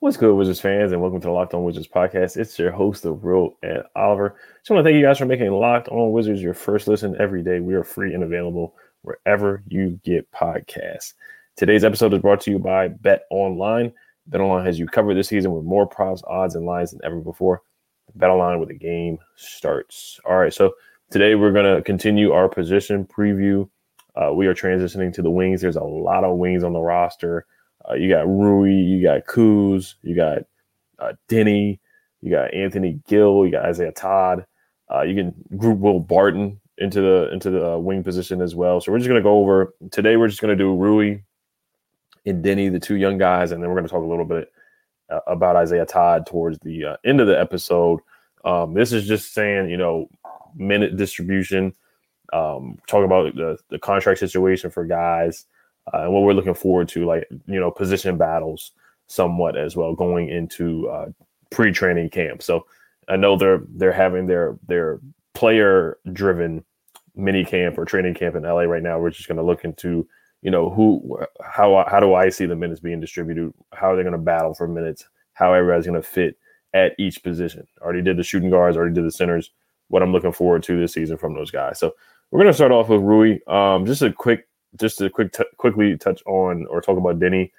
What's good, Wizards fans, and welcome to the Locked On Wizards podcast. It's your host, the real Ed Oliver. Just want to thank you guys for making Locked On Wizards your first listen every day. We are free and available wherever you get podcasts. Today's episode is brought to you by Bet Online. Bet Online has you covered this season with more props, odds, and lines than ever before. Bet Online where the game starts. All right, so today we're going to continue our position preview. Uh, we are transitioning to the wings. There's a lot of wings on the roster. Uh, you got Rui, you got Kuz, you got uh, Deni, you got Anthony Gill, you got Isaiah Todd. Uh, you can group Will Barton into the into the uh, wing position as well. So we're just gonna go over today. We're just gonna do Rui and Deni, the two young guys, and then we're gonna talk a little bit uh, about Isaiah Todd towards the uh, end of the episode. Um, this is just saying, you know, minute distribution. Um, talking about the, the contract situation for guys uh, and what we're looking forward to, like you know, position battles somewhat as well going into uh, pre-training camp. So I know they're they're having their their player driven mini camp or training camp in LA right now. We're just going to look into you know who how how do I see the minutes being distributed? How are they going to battle for minutes? How everybody's going to fit at each position. Already did the shooting guards, already did the centers. What I'm looking forward to this season from those guys. So we're going to start off with Rui. Um, just a quick just to quick t- quickly touch on or talk about Deni,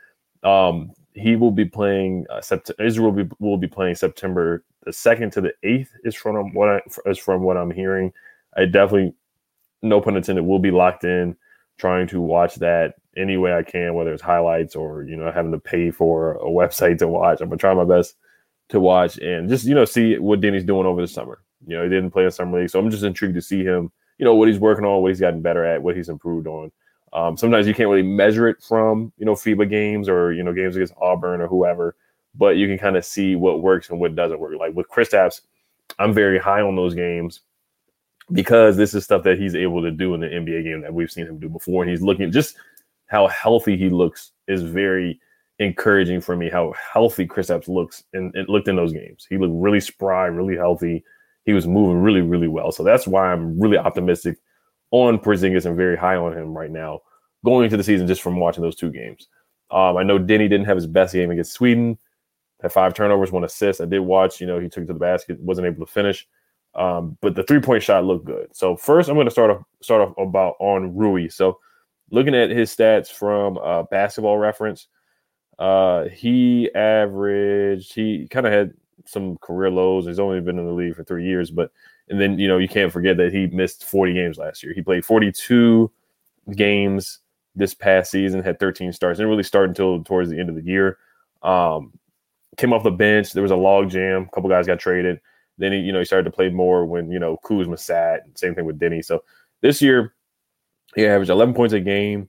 Um, he will be playing. Uh, sept- Israel will be, will be playing September the second to the eighth. Is from what I is from what I'm hearing. I definitely, no pun intended, will be locked in, trying to watch that any way I can, whether it's highlights or you know having to pay for a website to watch. I'm gonna try my best to watch and just you know see what Deni's doing over the summer. You know, he didn't play in summer league, so I'm just intrigued to see him. You know what he's working on, what he's gotten better at, what he's improved on. Um, sometimes you can't really measure it from you know FIBA games or you know games against Auburn or whoever, but you can kind of see what works and what doesn't work. Like with Kristaps, I'm very high on those games because this is stuff that he's able to do in the NBA game that we've seen him do before, and he's looking just how healthy he looks is very encouraging for me. How healthy Kristaps looks and it looked in those games. He looked really spry, really healthy. He was moving really, really well. So that's why I'm really optimistic on Porzingis and very high on him right now going into the season just from watching those two games. Um, I know Deni didn't have his best game against Sweden. Had five turnovers, one assist. I did watch. You know, he took it to the basket, wasn't able to finish. Um, but the three point shot looked good. So first, I'm going to start off start off about on Rui. So looking at his stats from uh, Basketball Reference, uh, he averaged. He kind of had some career lows. He's only been in the league for three years, but and then, you know, you can't forget that he missed 40 games last year. He played 42 games this past season, had 13 starts. Didn't really start until towards the end of the year. Um, came off the bench. There was a log jam. A couple guys got traded. Then he, you know, he started to play more when, you know, Kuzma sat. Same thing with Deni. So this year, he averaged 11 points a game,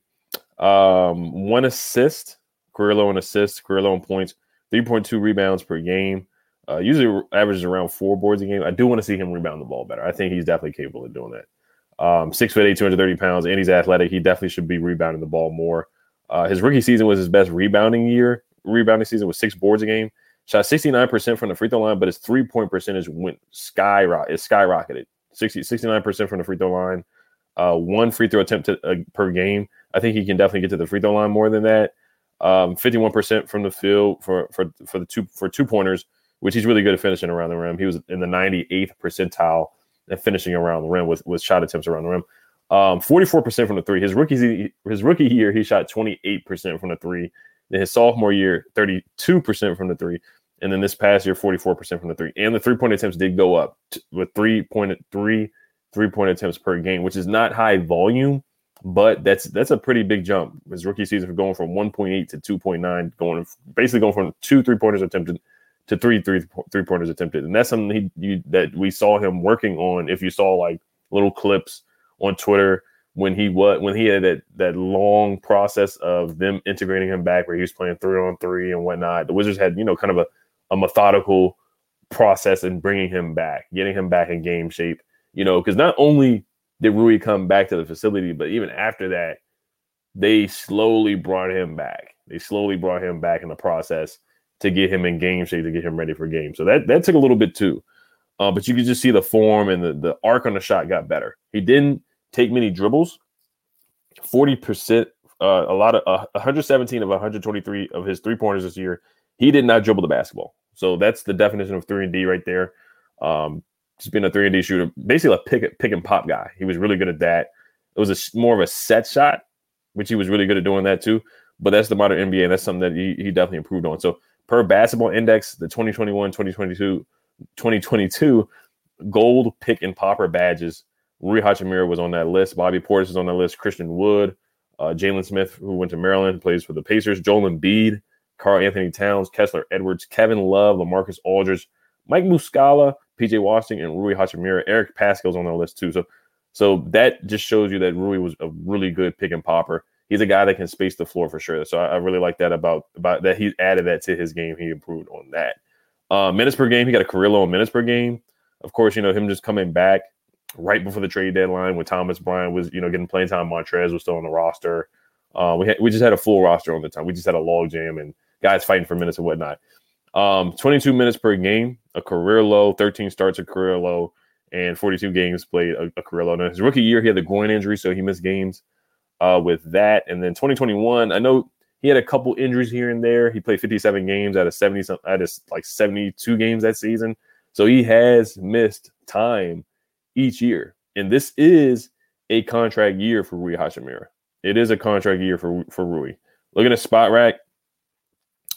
um, one assist, career low in assists, career low in points, 3.2 rebounds per game. Uh, usually averages around four boards a game. I do want to see him rebound the ball better. I think he's definitely capable of doing that. Um, six foot eight, 230 pounds, and he's athletic. He definitely should be rebounding the ball more. Uh, his rookie season was his best rebounding year. Rebounding season was six boards a game. Shot 69% from the free throw line, but his three point percentage went skyrocket. It skyrocketed 60, 69% from the free throw line. Uh, one free throw attempt to, uh, per game. I think he can definitely get to the free throw line more than that. Um, 51% from the field for for for the two for two pointers, which he's really good at finishing around the rim. He was in the 98th percentile and finishing around the rim with with shot attempts around the rim. Um, 44% from the three. His rookie his rookie year, he shot 28% from the three. Then his sophomore year, 32% from the three. And then this past year, 44% from the three. And the three point attempts did go up with three point three three point attempts per game, which is not high volume, but that's that's a pretty big jump. His rookie season for going from 1.8 to 2.9, going basically going from two three pointers attempted to three three three pointers attempted, and that's something he you, that we saw him working on. If you saw like little clips on Twitter when he was when he had that that long process of them integrating him back, where he was playing three on three and whatnot. The Wizards had you know kind of a, a methodical process in bringing him back, getting him back in game shape. You know, because not only did Rui come back to the facility, but even after that, they slowly brought him back. They slowly brought him back in the process to get him in game shape, to get him ready for game. So that that took a little bit too. Uh, but you could just see the form and the, the arc on the shot got better. He didn't take many dribbles. 40%, uh, a lot of uh, 117 of 123 of his three pointers this year, he did not dribble the basketball. So that's the definition of three and D right there. Um, just being a three and D shooter, basically a pick pick and pop guy. He was really good at that. It was a more of a set shot, which he was really good at doing that too. But that's the modern NBA, and that's something that he, he definitely improved on. So per basketball index, the 2021, 2022, 2022 gold pick and popper badges Rui Hachimura was on that list. Bobby Portis is on that list. Christian Wood, uh, Jalen Smith, who went to Maryland, plays for the Pacers. Joel Embiid, Karl-Anthony Towns, Kessler Edwards, Kevin Love, LaMarcus Aldridge, Mike Muscala, PJ Washington, and Rui Hachimura. Eric Paschall's on the list too. So, so that just shows you that Rui was a really good pick and popper. He's a guy that can space the floor for sure. So I, I really like that about about that. He added that to his game. He improved on that. Uh, minutes per game, he got a career low in minutes per game. Of course, you know him just coming back right before the trade deadline when Thomas Bryant was, you know, getting playing time. Montrez was still on the roster. Uh, we we just had a full roster on the time. We just had a log jam and guys fighting for minutes and whatnot. Um, 22 minutes per game, a career low. 13 starts, a career low, and 42 games played, a, a career low. Now his rookie year, he had the groin injury, so he missed games uh, with that. And then 2021, I know he had a couple injuries here and there. He played 57 games out of 70, out of like 72 games that season. So he has missed time each year. And this is a contract year for Rui Hachimura. It is a contract year for, for Rui. Looking at Spotrac,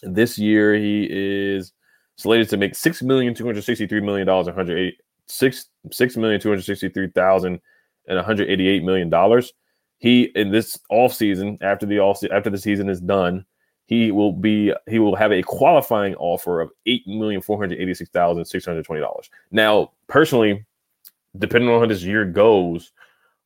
this year he is slated to make six million two hundred sixty-three million dollars, one hundred eight six six million two hundred sixty-three thousand and one hundred eighty-eight million dollars. He in this off season, after the off after the season is done, he will be he will have a qualifying offer of eight million four hundred eighty-six thousand six hundred twenty dollars. Now, personally, depending on how this year goes,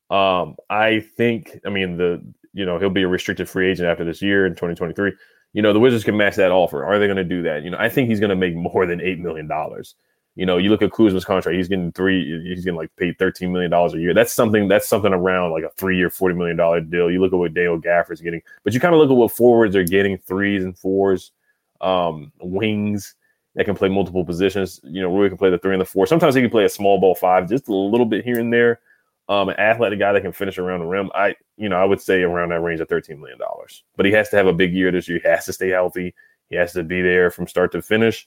um, I think, I mean, the you know he'll be a restricted free agent after this year in 2023. You know, the Wizards can match that offer. Are they going to do that? You know, I think he's going to make more than eight million dollars. You know, you look at Kuzma's contract; he's getting three. He's getting like paid thirteen million dollars a year. That's something. That's something around like a three-year, forty million dollar deal. You look at what Daniel Gafford's getting, but you kind of look at what forwards are getting: threes and fours, um, wings that can play multiple positions. You know, Rui can play the three and the four. Sometimes he can play a small ball five, just a little bit here and there. Um, an athletic guy that can finish around the rim. I, you know, I would say around that range of thirteen million dollars. But he has to have a big year this year. He has to stay healthy. He has to be there from start to finish.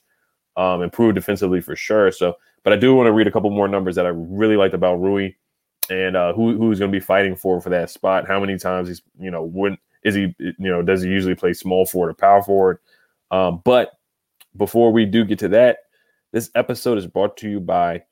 Um, improve defensively for sure. So, but I do want to read a couple more numbers that I really liked about Rui and uh, who who's going to be fighting for for that spot. How many times he's, you know, when is he, you know, does he usually play small forward or power forward? Um, but before we do get to that, this episode is brought to you by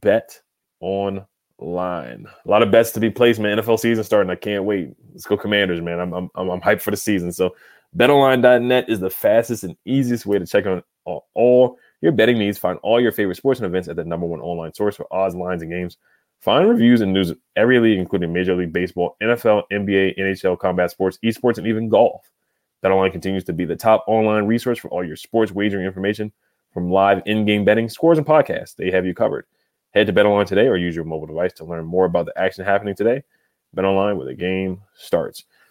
Bet Online. A lot of bets to be placed, man. NFL season starting. I can't wait. Let's go Commanders, man. I'm I'm I'm hyped for the season. So betonline.net is the fastest and easiest way to check on all your betting needs. Find all your favorite sports and events at the number one online source for odds, lines, and games. Find reviews and news of every league, including Major League Baseball, NFL, NBA, NHL, combat sports, esports, and even golf. BetOnline continues to be the top online resource for all your sports wagering information from live in-game betting, scores, and podcasts. They have you covered. Head to BetOnline today or use your mobile device to learn more about the action happening today. BetOnline where the game starts.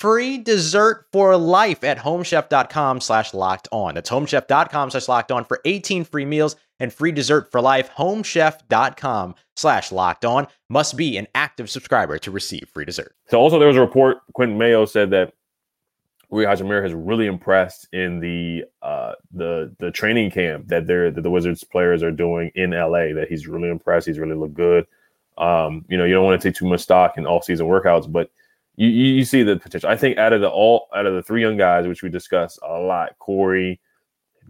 free dessert for life at homechef.com slash locked on. That's homechef.com slash locked on for 18 free meals and free dessert for life. Homechef.com slash locked on must be an active subscriber to receive free dessert. So also there was a report, Quentin Mayo said that Rui Hachimura has really impressed in the uh, the the training camp that they're that the Wizards players are doing in LA. That he's really impressed. He's really looked good. Um, you know, you don't want to take too much stock in off season workouts, but you, you see the potential. I think out of the all out of the three young guys, which we discuss a lot, Corey,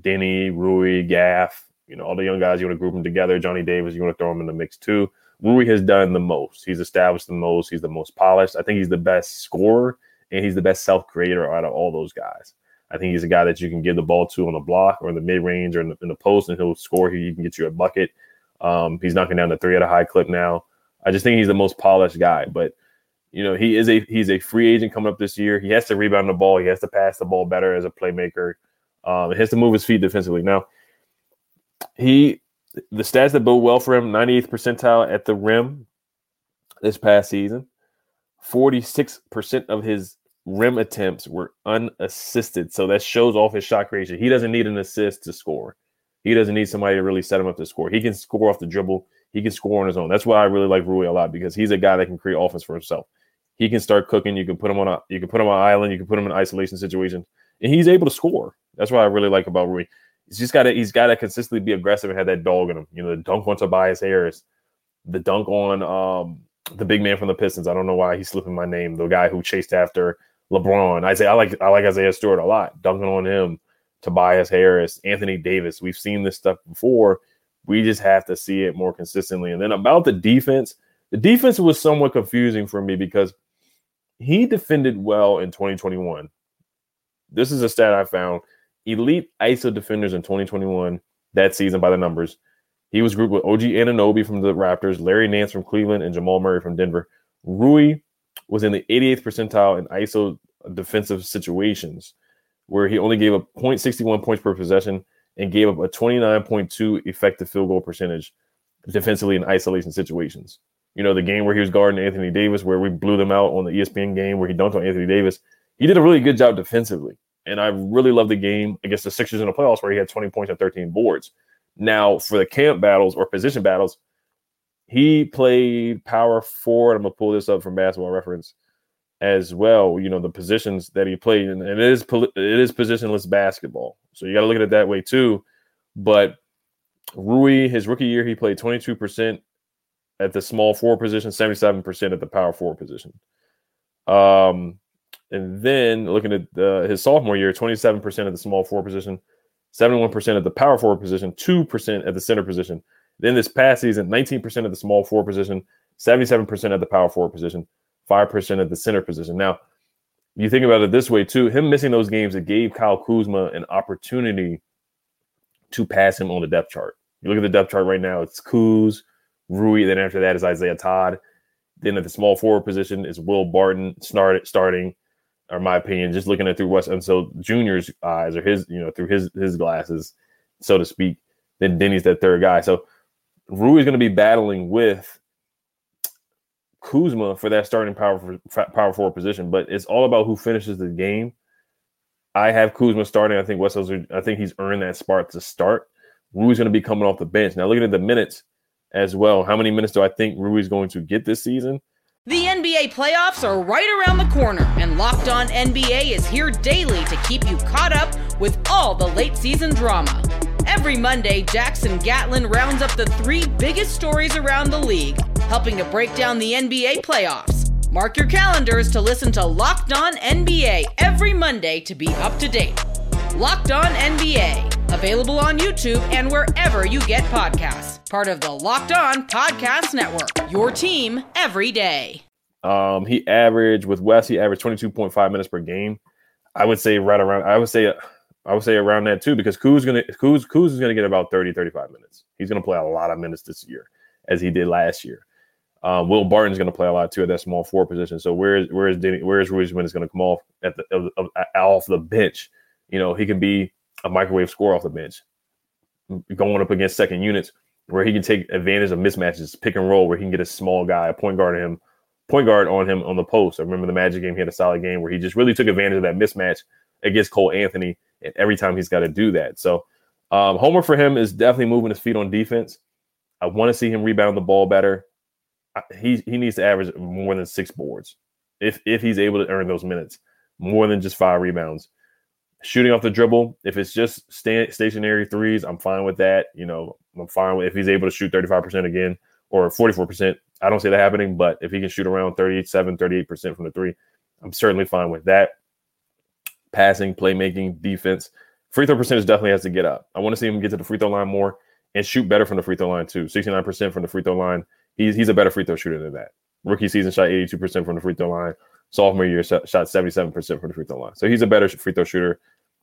Deni, Rui, Gaff, you know, all the young guys, you want to group them together. Johnny Davis, you want to throw him in the mix too. Rui has done the most. He's established the most. He's the most polished. I think he's the best scorer and he's the best self creator out of all those guys. I think he's a guy that you can give the ball to on the block or in the mid range or in the, in the, post, and he'll score. He can get you a bucket. Um, he's knocking down the three at a high clip now. I just think he's the most polished guy. But you know, he is a he's a free agent coming up this year. He has to rebound the ball. He has to pass the ball better as a playmaker. Um, he has to move his feet defensively. Now, he the stats that bode well for him: 98th percentile at the rim this past season. 46% of his rim attempts were unassisted. So that shows off his shot creation. He doesn't need an assist to score. He doesn't need somebody to really set him up to score. He can score off the dribble. He can score on his own. That's why I really like Rui a lot because he's a guy that can create offense for himself. He can start cooking. You can put him on a you can put him on an island. You can put him in isolation situations, and he's able to score. That's what I really like about Rui. He's just got to he's got to consistently be aggressive and have that dog in him. You know, the dunk on Tobias Harris, the dunk on um the big man from the Pistons. I don't know why he's slipping my name. The guy who chased after LeBron. I say I like I like Isaiah Stewart a lot. Dunking on him, Tobias Harris, Anthony Davis. We've seen this stuff before. We just have to see it more consistently. And then about the defense, the defense was somewhat confusing for me because he defended well in 2021. This is a stat I found. Elite ISO defenders in 2021 that season by the numbers. He was grouped with OG Anunoby from the Raptors, Larry Nance from Cleveland, and Jamal Murray from Denver. Rui was in the 88th percentile in ISO defensive situations, where he only gave up 0.61 points per possession and gave up a 29.2 effective field goal percentage defensively in isolation situations. You know, the game where he was guarding Anthony Davis, where we blew them out on the ESPN game where he dunked on Anthony Davis. He did a really good job defensively. And I really love the game against the Sixers in the playoffs where he had 20 points and 13 boards. Now, for the camp battles or position battles, he played power forward. I'm gonna pull this up from basketball reference as well. You know the positions that he played, and it is it is positionless basketball. So you got to look at it that way too. But Rui, his rookie year, he played 22 percent at the small four position, 77 percent at the power forward position. Um, and then looking at uh, his sophomore year, 27 percent at the small four position, 71 percent at the power forward position, two percent at the center position. Then this past season, 19 percent at the small four position, 77 percent at the power forward position, 5% at the center position. Now, you think about it this way too, him missing those games, it gave Kyle Kuzma an opportunity to pass him on the depth chart. You look at the depth chart right now, it's Kuz, Rui, then after that is Isaiah Todd. Then at the small forward position is Will Barton started starting, or my opinion, just looking at through Wes Unseld Junior's eyes or his, you know, through his his glasses, so to speak. Then Deni's that third guy. So Rui is going to be battling with Kuzma for that starting power for, power forward position, but it's all about who finishes the game. I have Kuzma starting. I think Wessel's. I think he's earned that spot to start. Rui's going to be coming off the bench. Now, looking at the minutes as well, how many minutes do I think Rui's going to get this season? The NBA playoffs are right around the corner, and Locked On NBA is here daily to keep you caught up with all the late season drama. Every Monday, Jackson Gatlin rounds up the three biggest stories around the league, helping to break down the NBA playoffs. Mark your calendars to listen to Locked On NBA every Monday to be up to date. Locked On NBA, available on YouTube and wherever you get podcasts. Part of the Locked On Podcast Network. Your team every day. Um, he averaged with Wes, he averaged 22.5 minutes per game. I would say right around, I would say, I would say around that too, because Kuz gonna Kuz Kuz is gonna get about 30, 35 minutes. He's gonna play a lot of minutes this year, as he did last year. Um, Will Barton's going to play a lot too at that small four position. So where is where is Deni, where is Rui's when it's going to come off at the of, of, off the bench? You know, he can be a microwave score off the bench, going up against second units where he can take advantage of mismatches, pick and roll, where he can get a small guy, a point guard on him, point guard on him on the post. I remember the Magic game; he had a solid game where he just really took advantage of that mismatch against Cole Anthony, and every time he's got to do that. So, um, homework for him is definitely moving his feet on defense. I want to see him rebound the ball better he he needs to average more than six boards if if he's able to earn those minutes, more than just five rebounds. Shooting off the dribble, if it's just stationary threes, I'm fine with that. You know, I'm fine with if he's able to shoot 35% again or 44%. I don't see that happening, but if he can shoot around 37, 38% from the three, I'm certainly fine with that. Passing, playmaking, defense, free throw percentage definitely has to get up. I want to see him get to the free throw line more and shoot better from the free throw line too. 69% from the free throw line He's he's a better free throw shooter than that. Rookie season shot 82% from the free throw line. Sophomore year shot 77% from the free throw line. So he's a better free throw shooter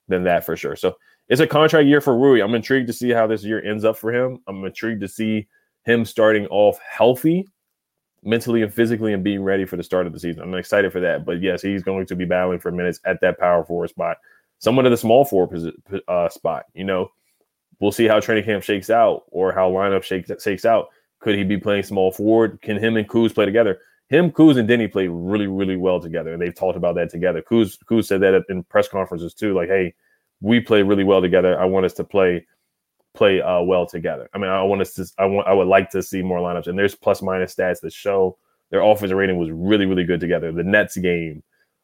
than that for sure. So it's a contract year for Rui. I'm intrigued to see how this year ends up for him. I'm intrigued to see him starting off healthy, mentally and physically, and being ready for the start of the season. I'm excited for that. But yes, he's going to be battling for minutes at that power forward spot, somewhat of the small forward uh, spot. You know, we'll see how training camp shakes out or how lineup shakes shakes out. Could he be playing small forward? Can him and Kuz play together? Him, Kuz, and Deni play really, really well together, and they've talked about that together. Kuz, Kuz said that in press conferences too. Like, hey, we play really well together. I want us to play play uh, well together. I mean, I want us to. I want. I would like to see more lineups, and there's plus minus stats that show their offensive rating was really, really good together. The Nets game,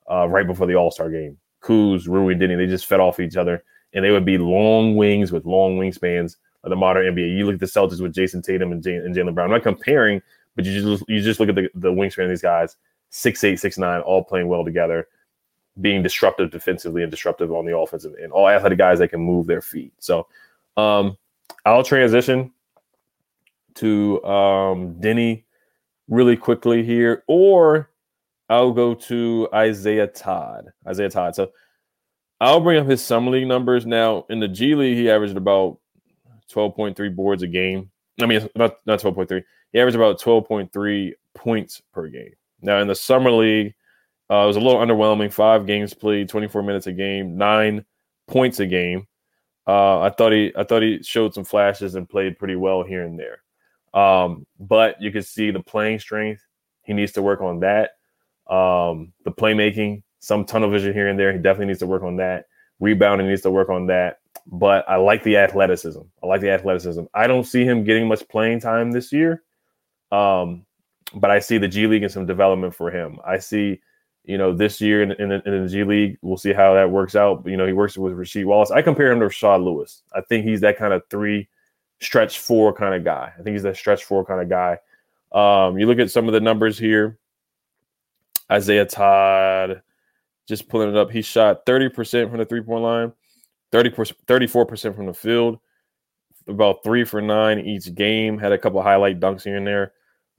uh, right before the All Star game, Kuz, Rui, and Deni, they just fed off each other, and they would be long wings with long wingspans of the modern NBA. You look at the Celtics with Jayson Tatum and, and Jaylen Brown. I'm not comparing, but you just you just look at the, the wingspan of these guys, six eight, six nine, all playing well together, being disruptive defensively and disruptive on the offensive end. All athletic guys that can move their feet. So um, I'll transition to um, Deni really quickly here, or I'll go to Isaiah Todd. Isaiah Todd. So I'll bring up his summer league numbers. Now in the G League, he averaged about 12.3 boards a game. I mean, not not 12.3. He averaged about 12.3 points per game. Now in the summer league, uh, it was a little underwhelming. Five games played, 24 minutes a game, nine points a game. Uh, I thought he I thought he showed some flashes and played pretty well here and there. Um, but you can see the playing strength. He needs to work on that. Um, the playmaking, some tunnel vision here and there. He definitely needs to work on that. Rebounding needs to work on that but I like the athleticism. I like the athleticism. I don't see him getting much playing time this year. Um, but I see the G League and some development for him. I see, you know, this year in, in, in the G League, we'll see how that works out. You know, he works with Rasheed Wallace. I compare him to Rashard Lewis. I think he's that kind of three stretch four kind of guy. I think he's that stretch four kind of guy. Um, you look at some of the numbers here. Isaiah Todd, just pulling it up, he shot 30% from the three point line. 30 34% from the field, about three for nine each game. Had a couple highlight dunks here and there.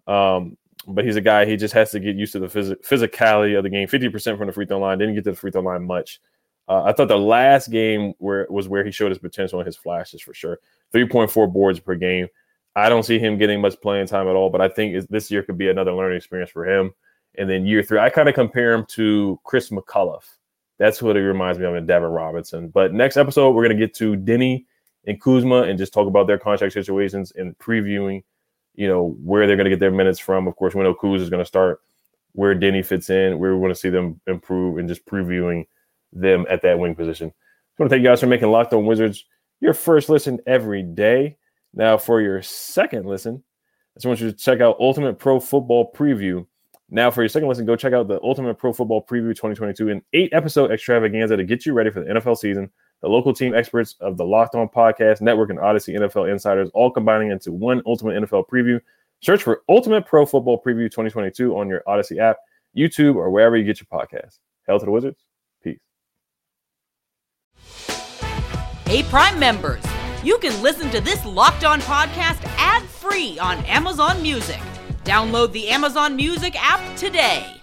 Um, but he's a guy, he just has to get used to the phys- physicality of the game. 50% from the free throw line, didn't get to the free throw line much. Uh, I thought the last game where was where he showed his potential and his flashes for sure. 3.4 boards per game. I don't see him getting much playing time at all, but I think this year could be another learning experience for him. And then year three, I kind of compare him to Chris McCullough that's what he reminds me of in Devin Robinson. But next episode, we're going to get to Deni and Kuzma and just talk about their contract situations and previewing, you know, where they're going to get their minutes from. Of course, we know Kuz is going to start, where Deni fits in, where we want to see them improve, and just previewing them at that wing position. I want to thank you guys for making Locked On Wizards your first listen every day. Now, for your second listen, I just want you to check out Ultimate Pro Football Preview now, for your second listen, go check out the Ultimate Pro Football Preview 2022, an eight episode extravaganza to get you ready for the NFL season. The local team experts of the Locked On Podcast Network and Audacy NFL Insiders all combining into one Ultimate NFL Preview. Search for Ultimate Pro Football Preview 2022 on your Audacy app YouTube, or wherever you get your podcasts. Hell to the Wizards. Peace. Hey, Prime members, you can listen to this Locked On podcast ad free on Amazon Music. Download the Amazon Music app today.